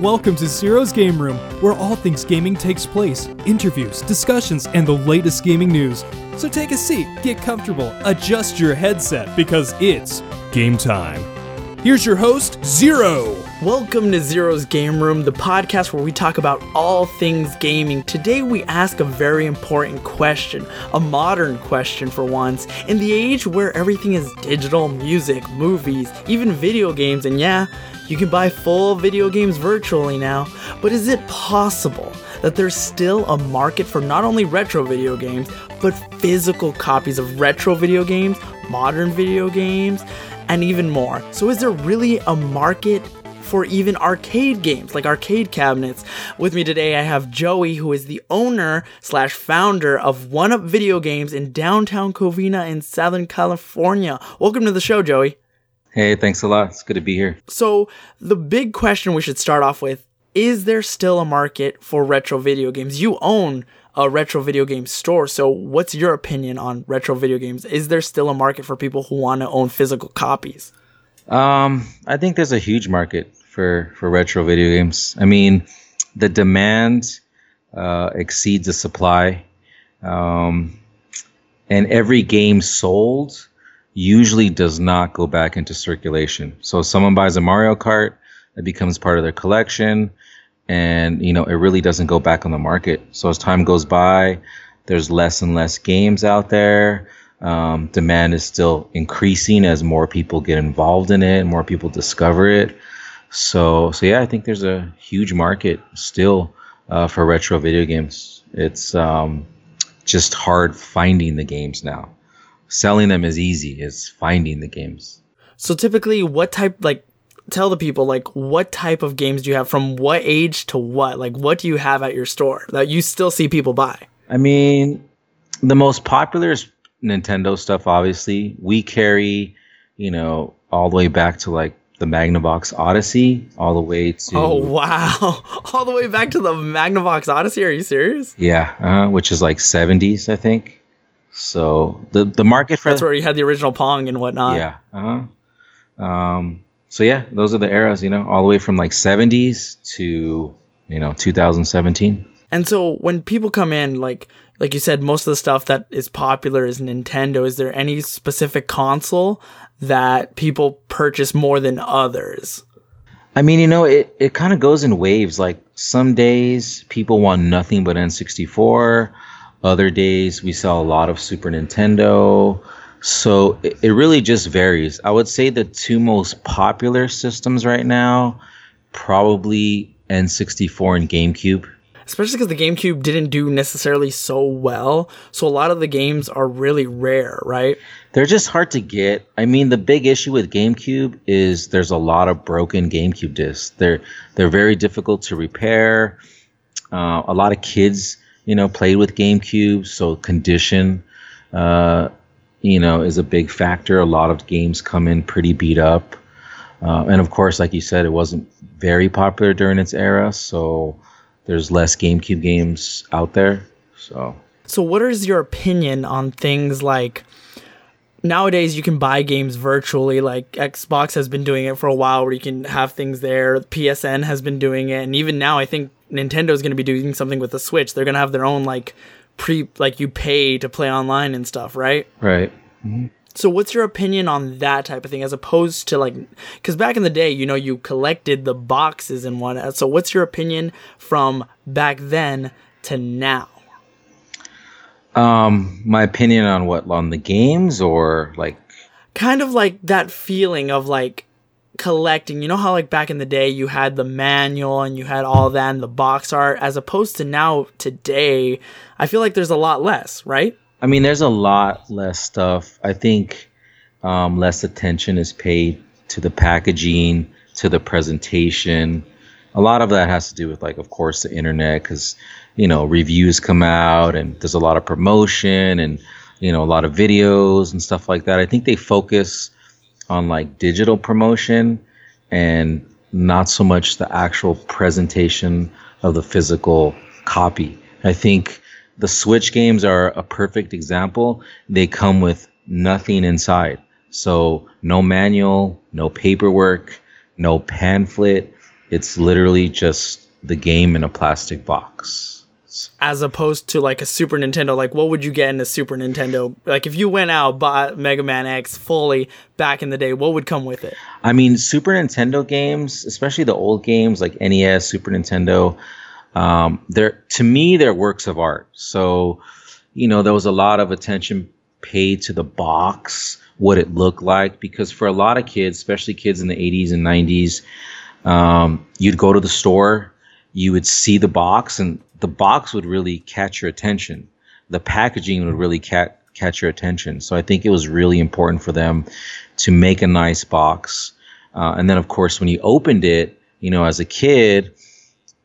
Welcome to Zero's Game Room, where all things gaming takes place interviews, discussions, and the latest gaming news. So take a seat, get comfortable, adjust your headset, because it's game time. Here's your host, Zero. Welcome to Zero's Game Room, the podcast where we talk about all things gaming. Today we ask a very important question, a modern question for once. In the age where everything is digital, music, movies, even video games, and yeah, you can buy full video games virtually now, but is it possible that there's still a market for not only retro video games, but physical copies of retro video games, modern video games, and even more? So is there really a market for even arcade games, like arcade cabinets. With me today, I have Joey, who is the owner slash founder of One Up Video Games in downtown Covina in Southern California. Welcome to the show, Joey. Hey, thanks a lot. It's good to be here. So, the big question we should start off with is there still a market for retro video games? You own a retro video game store. So, what's your opinion on retro video games? Is there still a market for people who want to own physical copies? Um, I think there's a huge market for for retro video games. I mean, the demand uh, exceeds the supply, um, and every game sold usually does not go back into circulation. So, if someone buys a Mario Kart, it becomes part of their collection, and you know it really doesn't go back on the market. So as time goes by, there's less and less games out there. Um, demand is still increasing as more people get involved in it, more people discover it. So, so yeah, I think there's a huge market still uh, for retro video games. It's um, just hard finding the games now. Selling them is easy. It's finding the games. So typically, what type like tell the people like what type of games do you have from what age to what? Like what do you have at your store that you still see people buy? I mean, the most popular is Nintendo stuff. Obviously, we carry, you know, all the way back to like the Magnavox Odyssey all the way to. Oh wow! All the way back to the Magnavox Odyssey. Are you serious? Yeah, uh, which is like seventies, I think. So the the market for that's where you had the original Pong and whatnot. Yeah. Uh huh. Um. So yeah, those are the eras. You know, all the way from like seventies to you know 2017. And so when people come in, like like you said, most of the stuff that is popular is Nintendo. Is there any specific console that people purchase more than others? I mean, you know, it, it kind of goes in waves. Like some days people want nothing but N64. Other days we sell a lot of Super Nintendo. So it, it really just varies. I would say the two most popular systems right now, probably N64 and GameCube especially because the GameCube didn't do necessarily so well. So a lot of the games are really rare, right? They're just hard to get. I mean, the big issue with GameCube is there's a lot of broken GameCube discs. They're they're very difficult to repair. Uh, a lot of kids, you know, played with GameCube, so condition, uh, you know, is a big factor. A lot of games come in pretty beat up. Uh, and of course, like you said, it wasn't very popular during its era, so there's less GameCube games out there. So So what is your opinion on things like nowadays you can buy games virtually like Xbox has been doing it for a while where you can have things there. PSN has been doing it and even now I think Nintendo is going to be doing something with the Switch. They're going to have their own like pre like you pay to play online and stuff, right? Right. Mm-hmm. So what's your opinion on that type of thing as opposed to like cuz back in the day, you know, you collected the boxes and one. So what's your opinion from back then to now? Um my opinion on what on the games or like kind of like that feeling of like collecting. You know how like back in the day you had the manual and you had all that and the box art as opposed to now today, I feel like there's a lot less, right? I mean, there's a lot less stuff. I think um, less attention is paid to the packaging, to the presentation. A lot of that has to do with, like, of course, the internet, because you know reviews come out and there's a lot of promotion and you know a lot of videos and stuff like that. I think they focus on like digital promotion and not so much the actual presentation of the physical copy. I think the Switch games are a perfect example. They come with nothing inside. So no manual, no paperwork, no pamphlet. it's literally just the game in a plastic box as opposed to like a Super Nintendo. Like, what would you get in a Super Nintendo? Like, if you went out bought Mega Man X fully back in the day, what would come with it? I mean, Super Nintendo games, especially the old games like NES, Super Nintendo, um, they're to me they're works of art. So, you know, there was a lot of attention paid to the box, what it looked like, because for a lot of kids, especially kids in the 80s and 90s, um, you'd go to the store, you would see the box, and the box would really catch your attention. The packaging would really ca- catch your attention. So I think it was really important for them to make a nice box. Uh, and then, of course, when you opened it, you know, as a kid,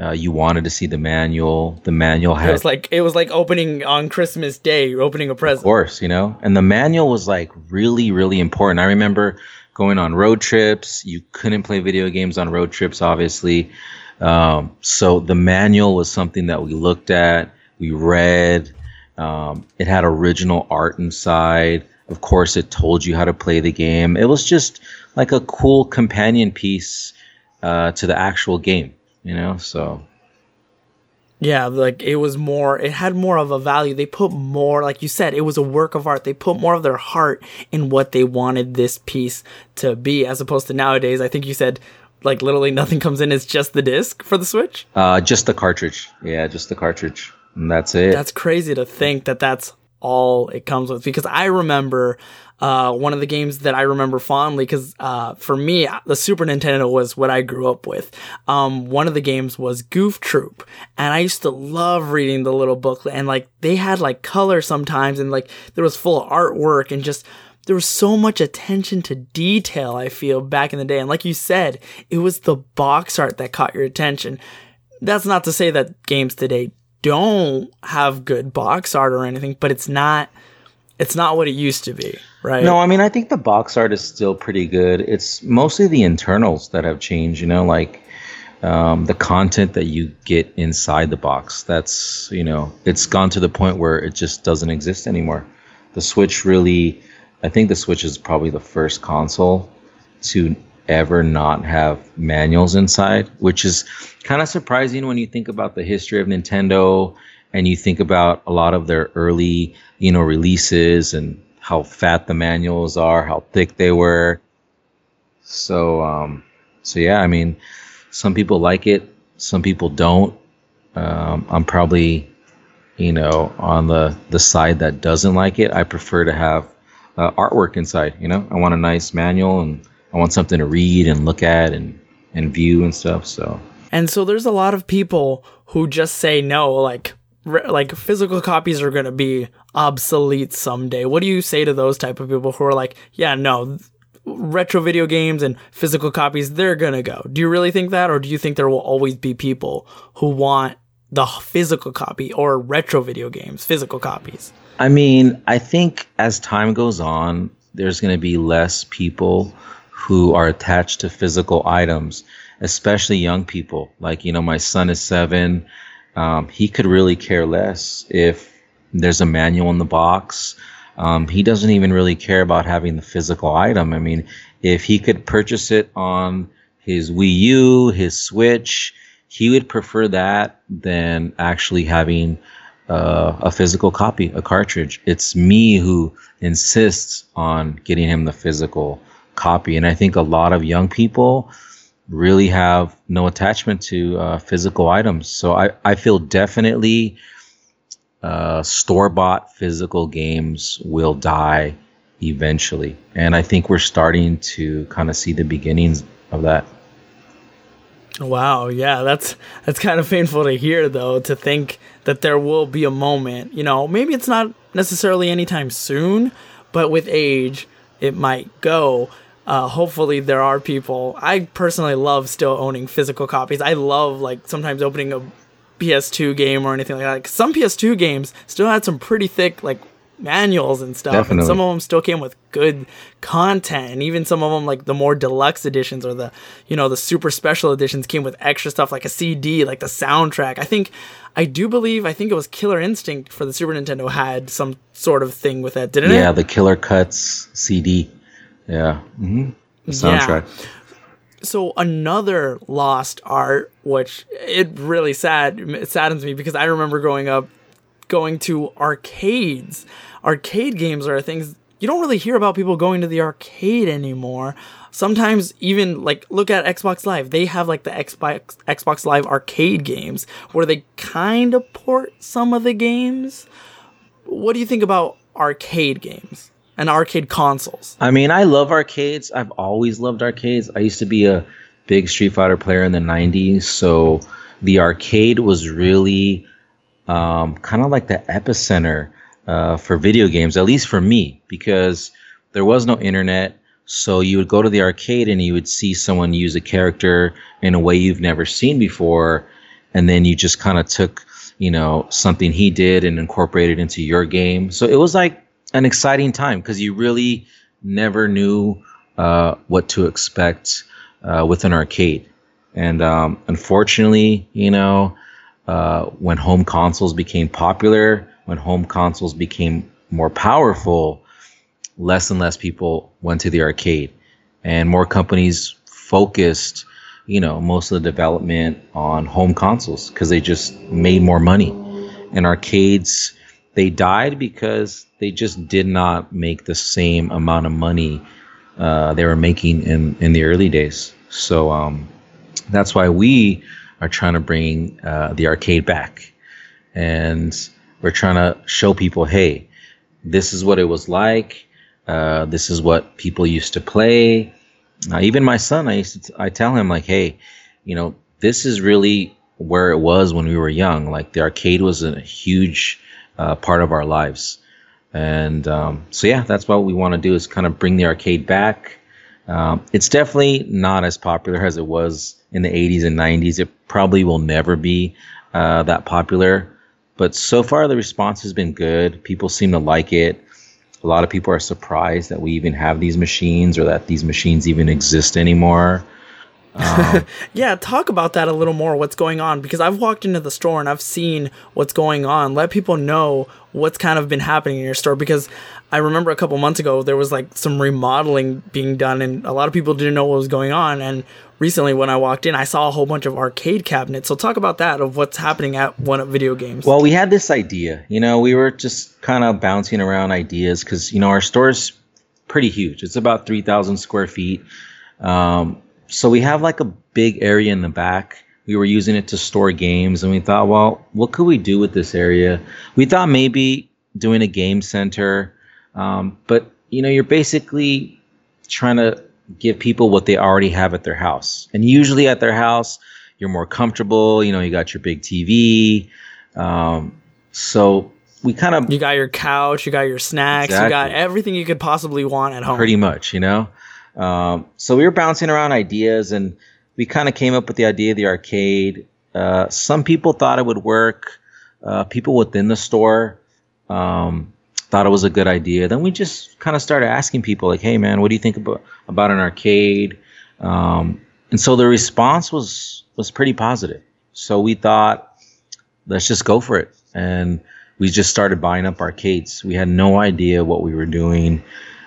uh, you wanted to see the manual. The manual had it was like it was like opening on Christmas Day. Opening a present. Of course, you know, and the manual was like really, really important. I remember going on road trips. You couldn't play video games on road trips, obviously. Um, so the manual was something that we looked at, we read. Um, it had original art inside. Of course, it told you how to play the game. It was just like a cool companion piece uh, to the actual game, you know. So yeah, like it was more, it had more of a value. They put more, like you said, it was a work of art. They put more of their heart in what they wanted this piece to be, as opposed to nowadays. I think you said like literally nothing comes in. It's just the disc for the Switch. Uh, just the cartridge. Yeah, just the cartridge, and that's it. That's crazy to think that that's all it comes with. Because I remember uh, one of the games that I remember fondly. Because uh, for me, the Super Nintendo was what I grew up with. Um, one of the games was Goof Troop, and I used to love reading the little booklet. And like they had like color sometimes, and like there was full artwork and just there was so much attention to detail, I feel, back in the day. And like you said, it was the box art that caught your attention. That's not to say that games today don't have good box art or anything, but it's not it's not what it used to be, right? No, I mean I think the box art is still pretty good. It's mostly the internals that have changed, you know, like um, the content that you get inside the box. That's you know, it's gone to the point where it just doesn't exist anymore. The Switch really I think the Switch is probably the first console to ever not have manuals inside, which is kind of surprising when you think about the history of Nintendo and you think about a lot of their early, you know, releases and how fat the manuals are, how thick they were. So, um, so yeah, I mean, some people like it, some people don't. Um, I'm probably, you know, on the the side that doesn't like it. I prefer to have uh, artwork inside. You know, I want a nice manual and I want something to read and look at and and view and stuff. So. And so there's a lot of people who just say no, like re- like physical copies are going to be obsolete someday. What do you say to those type of people who are like, yeah, no, retro video games and physical copies they're going to go. Do you really think that or do you think there will always be people who want the physical copy or retro video games, physical copies? I mean, I think as time goes on, there's going to be less people who are attached to physical items, especially young people. Like, you know, my son is seven. Um, he could really care less if there's a manual in the box. Um, he doesn't even really care about having the physical item. I mean, if he could purchase it on his Wii U, his Switch, he would prefer that than actually having uh, a physical copy, a cartridge. It's me who insists on getting him the physical copy. And I think a lot of young people really have no attachment to uh, physical items. So I, I feel definitely uh, store bought physical games will die eventually. And I think we're starting to kind of see the beginnings of that. Wow, yeah, that's that's kind of painful to hear though to think that there will be a moment, you know, maybe it's not necessarily anytime soon, but with age it might go. Uh, hopefully there are people. I personally love still owning physical copies. I love like sometimes opening a PS2 game or anything like that. Some PS2 games still had some pretty thick like manuals and stuff. Definitely. And some of them still came with good content. And even some of them, like the more deluxe editions or the, you know, the super special editions came with extra stuff like a CD, like the soundtrack. I think, I do believe, I think it was Killer Instinct for the Super Nintendo had some sort of thing with that, didn't yeah, it? Yeah, the Killer Cuts CD. Yeah. Mm-hmm. The soundtrack. Yeah. so another lost art, which it really sad it saddens me because I remember growing up going to arcades. Arcade games are things you don't really hear about people going to the arcade anymore. Sometimes even like look at Xbox Live. They have like the Xbox Xbox Live arcade games where they kind of port some of the games. What do you think about arcade games and arcade consoles? I mean, I love arcades. I've always loved arcades. I used to be a big Street Fighter player in the 90s, so the arcade was really um, kind of like the epicenter uh, for video games, at least for me, because there was no internet. So you would go to the arcade and you would see someone use a character in a way you've never seen before, and then you just kind of took, you know, something he did and incorporated into your game. So it was like an exciting time because you really never knew uh, what to expect uh, with an arcade. And um, unfortunately, you know, uh, when home consoles became popular, when home consoles became more powerful, less and less people went to the arcade, and more companies focused, you know, most of the development on home consoles because they just made more money. And arcades, they died because they just did not make the same amount of money uh, they were making in in the early days. So um, that's why we are trying to bring uh, the arcade back, and we're trying to show people, hey, this is what it was like. Uh, this is what people used to play. Even my son, I used to, t- I tell him like, hey, you know, this is really where it was when we were young. Like the arcade was a huge uh, part of our lives, and um, so yeah, that's what we want to do is kind of bring the arcade back. Um, it's definitely not as popular as it was in the 80s and 90s. It probably will never be uh, that popular, but so far the response has been good. People seem to like it. A lot of people are surprised that we even have these machines or that these machines even exist anymore. Um, yeah, talk about that a little more. What's going on? Because I've walked into the store and I've seen what's going on. Let people know what's kind of been happening in your store because I remember a couple months ago there was like some remodeling being done and a lot of people didn't know what was going on. And recently when I walked in, I saw a whole bunch of arcade cabinets. So talk about that of what's happening at One Up Video Games. Well, we had this idea. You know, we were just kind of bouncing around ideas because you know our store's pretty huge. It's about three thousand square feet. Um, so we have like a big area in the back. We were using it to store games, and we thought, well, what could we do with this area? We thought maybe doing a game center, um, but you know, you're basically trying to give people what they already have at their house, and usually at their house, you're more comfortable. You know, you got your big TV. Um, so we kind of you got your couch, you got your snacks, exactly. you got everything you could possibly want at home. Pretty much, you know. Um, so we were bouncing around ideas, and we kind of came up with the idea of the arcade. Uh, some people thought it would work. Uh, people within the store um, thought it was a good idea. Then we just kind of started asking people, like, "Hey, man, what do you think about about an arcade?" Um, and so the response was was pretty positive. So we thought, let's just go for it, and we just started buying up arcades. We had no idea what we were doing.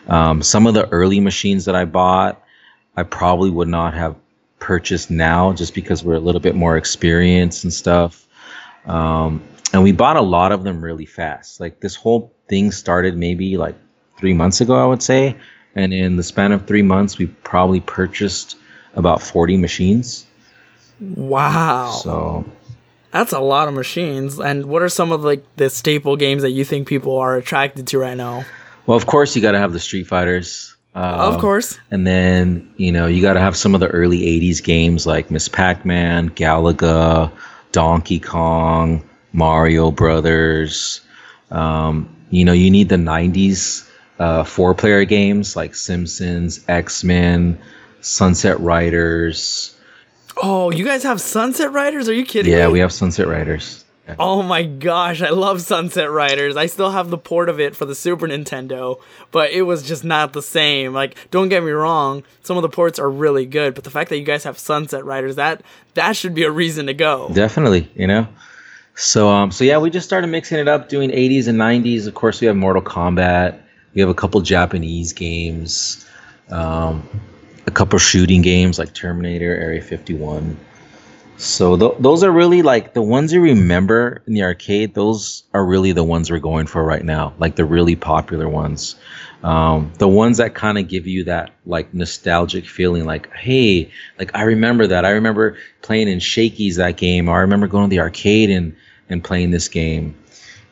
Um, some of the early machines that I bought, I probably would not have purchased now just because we're a little bit more experienced and stuff. Um, and we bought a lot of them really fast. Like this whole thing started maybe like three months ago, I would say. And in the span of three months, we probably purchased about 40 machines. Wow. So that's a lot of machines. And what are some of like the staple games that you think people are attracted to right now? Well, of course, you got to have the Street Fighters. Uh, of course. And then, you know, you got to have some of the early 80s games like Miss Pac Man, Galaga, Donkey Kong, Mario Brothers. Um, you know, you need the 90s uh, four player games like Simpsons, X Men, Sunset Riders. Oh, you guys have Sunset Riders? Are you kidding yeah, me? we have Sunset Riders. Oh my gosh, I love Sunset Riders. I still have the port of it for the Super Nintendo, but it was just not the same. Like, don't get me wrong, some of the ports are really good, but the fact that you guys have Sunset Riders, that that should be a reason to go. Definitely, you know. So um so yeah, we just started mixing it up, doing 80s and 90s. Of course, we have Mortal Kombat. We have a couple Japanese games. Um a couple shooting games like Terminator, Area 51. So th- those are really like the ones you remember in the arcade. Those are really the ones we're going for right now, like the really popular ones. Um, the ones that kind of give you that like nostalgic feeling, like hey, like I remember that. I remember playing in Shakey's that game, or I remember going to the arcade and and playing this game.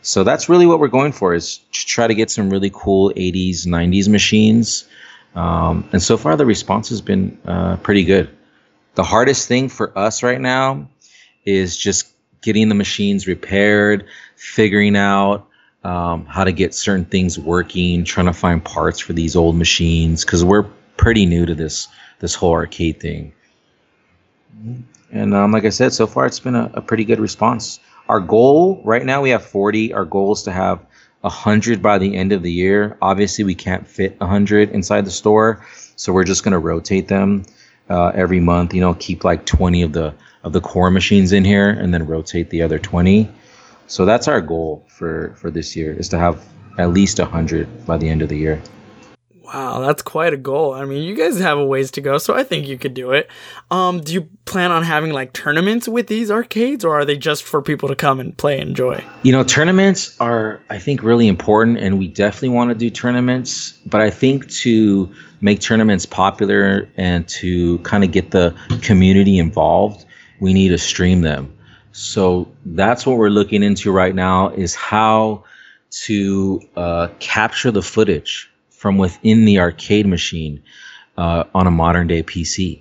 So that's really what we're going for is to try to get some really cool 80s, 90s machines. Um, and so far, the response has been uh, pretty good. The hardest thing for us right now is just getting the machines repaired, figuring out um, how to get certain things working, trying to find parts for these old machines because we're pretty new to this this whole arcade thing. And um, like I said, so far it's been a, a pretty good response. Our goal right now we have 40. Our goal is to have 100 by the end of the year. Obviously, we can't fit 100 inside the store, so we're just going to rotate them uh, every month. You know, keep like 20 of the of the core machines in here, and then rotate the other 20. So that's our goal for for this year is to have at least 100 by the end of the year. Wow, that's quite a goal. I mean, you guys have a ways to go, so I think you could do it. Um, do you plan on having like tournaments with these arcades, or are they just for people to come and play and enjoy? You know, tournaments are, I think, really important, and we definitely want to do tournaments. But I think to make tournaments popular and to kind of get the community involved, we need to stream them. So that's what we're looking into right now is how to uh, capture the footage from within the arcade machine uh, on a modern day PC.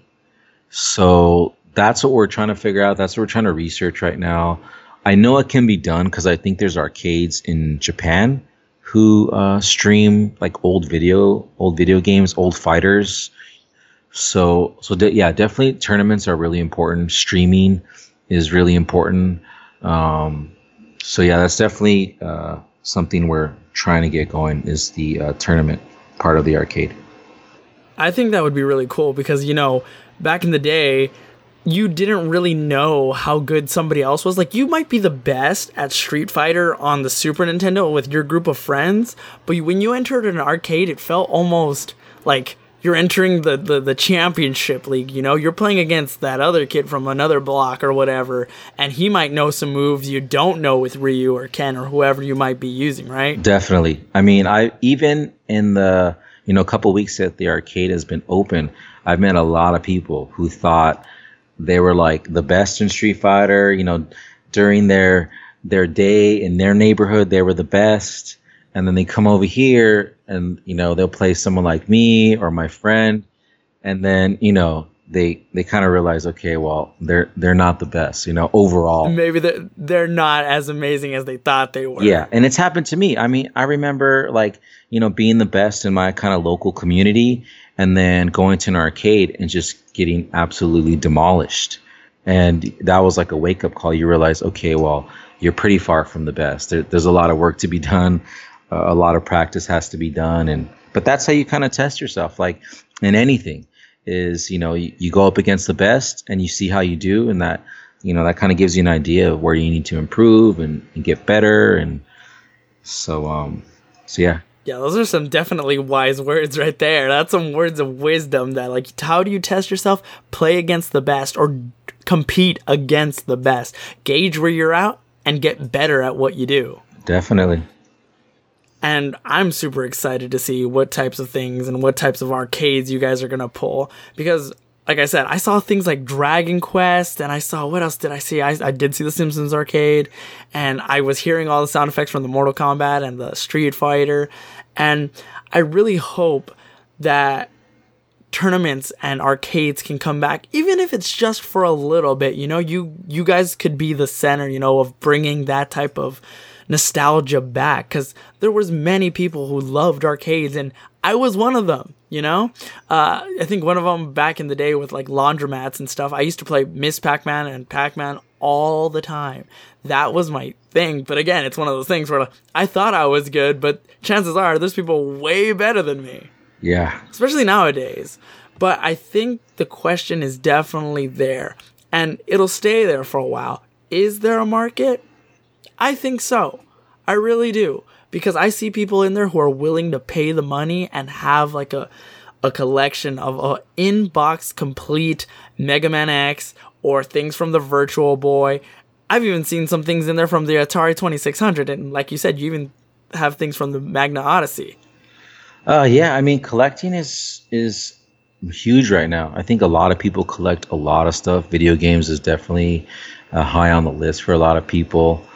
So that's what we're trying to figure out. That's what we're trying to research right now. I know it can be done because I think there's arcades in Japan who uh, stream like old video, old video games, old fighters. So so de- yeah, definitely tournaments are really important. Streaming is really important. Um, so yeah, that's definitely uh, something we're trying to get going is the uh, tournament part of the arcade. I think that would be really cool because you know back in the day you didn't really know how good somebody else was. Like you might be the best at Street Fighter on the Super Nintendo with your group of friends, but when you entered an arcade, it felt almost like you're entering the, the, the championship league, you know? You're playing against that other kid from another block or whatever, and he might know some moves you don't know with Ryu or Ken or whoever you might be using, right? Definitely. I mean, I even in the, you know, couple weeks that the arcade has been open, I've met a lot of people who thought they were like the best in Street Fighter, you know, during their their day in their neighborhood, they were the best and then they come over here and you know they'll play someone like me or my friend and then you know they they kind of realize okay well they're they're not the best you know overall. Maybe they're, they're not as amazing as they thought they were. Yeah and it's happened to me. I mean i remember like you know being the best in my kind of local community and then going to an arcade and just getting absolutely demolished. And that was like a wake up call. You realize okay well you're pretty far from the best. There, there's a lot of work to be done a lot of practice has to be done. And but that's how you kind of test yourself. Like in anything is you know you, you go up against the best and you see how you do. And that you know that kind of gives you an idea of where you need to improve and, and get better. And so um so yeah. Yeah those are some definitely wise words right there. That's some words of wisdom that like how do you test yourself? Play against the best or compete against the best. Gauge where you're at and get better at what you do. Definitely and I'm super excited to see what types of things and what types of arcades you guys are gonna pull. Because like I said, I saw things like Dragon Quest, and I saw what else did I see? I, I did see the Simpsons arcade, and I was hearing all the sound effects from the Mortal Kombat and the Street Fighter, and I really hope that tournaments and arcades can come back even if it's just for a little bit. You know you you guys could be the center you know of bringing that type of nostalgia back because there was many people who loved arcades and I was one of them. You know, uh, I think one of them back in the day with like laundromats and stuff. I used to play Miss Pac-Man and Pac-Man all the time. That was my thing. But again, it's one of those things where I thought I was good, but chances are there's people way better than me. Yeah. Especially nowadays. But I think the question is definitely there and it'll stay there for a while. Is there a market? I think so. I really do. Because I see people in there who are willing to pay the money and have like a a collection of a in-box complete Mega Man X or things from the Virtual Boy. I've even seen some things in there from the Atari 2600 and like you said you even have things from the Magna Odyssey. Uh yeah, I mean collecting is is huge right now. I think a lot of people collect a lot of stuff. Video games is definitely uh, high on the list for a lot of people.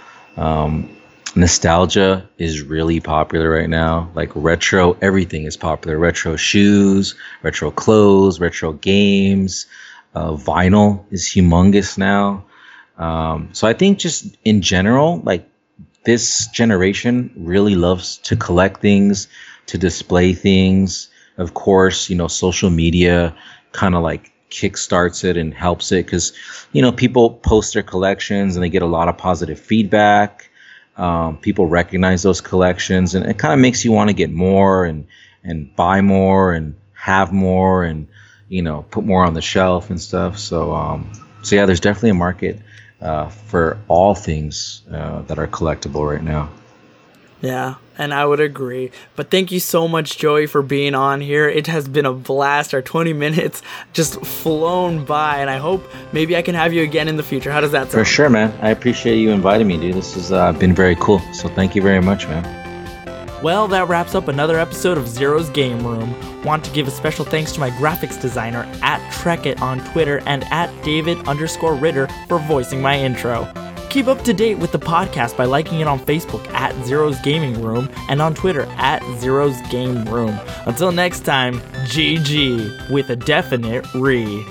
Um, nostalgia is really popular right now. Like retro, everything is popular. Retro shoes, retro clothes, retro games. Uh, vinyl is humongous now. Um, so I think just in general, like this generation really loves to collect things, to display things. Of course, you know, social media kind of like kickstarts it and helps it because, you know, people post their collections and they get a lot of positive feedback um, people recognize those collections, and it kind of makes you want to get more and and buy more and have more and you know put more on the shelf and stuff. So um, so yeah, there's definitely a market uh, for all things uh, that are collectible right now. Yeah, and I would agree. But thank you so much, Joey, for being on here. It has been a blast. Our 20 minutes just flown by, and I hope maybe I can have you again in the future. How does that sound? For sure, man. I appreciate you inviting me, dude. This has uh, been very cool. So thank you very much, man. Well, that wraps up another episode of Zero's Game Room. Want to give a special thanks to my graphics designer at Trekkit on Twitter and at David underscore Ritter for voicing my intro. Keep up to date with the podcast by liking it on Facebook at Zero's Gaming Room and on Twitter at Zero's Game Room. Until next time, GG with a definite re.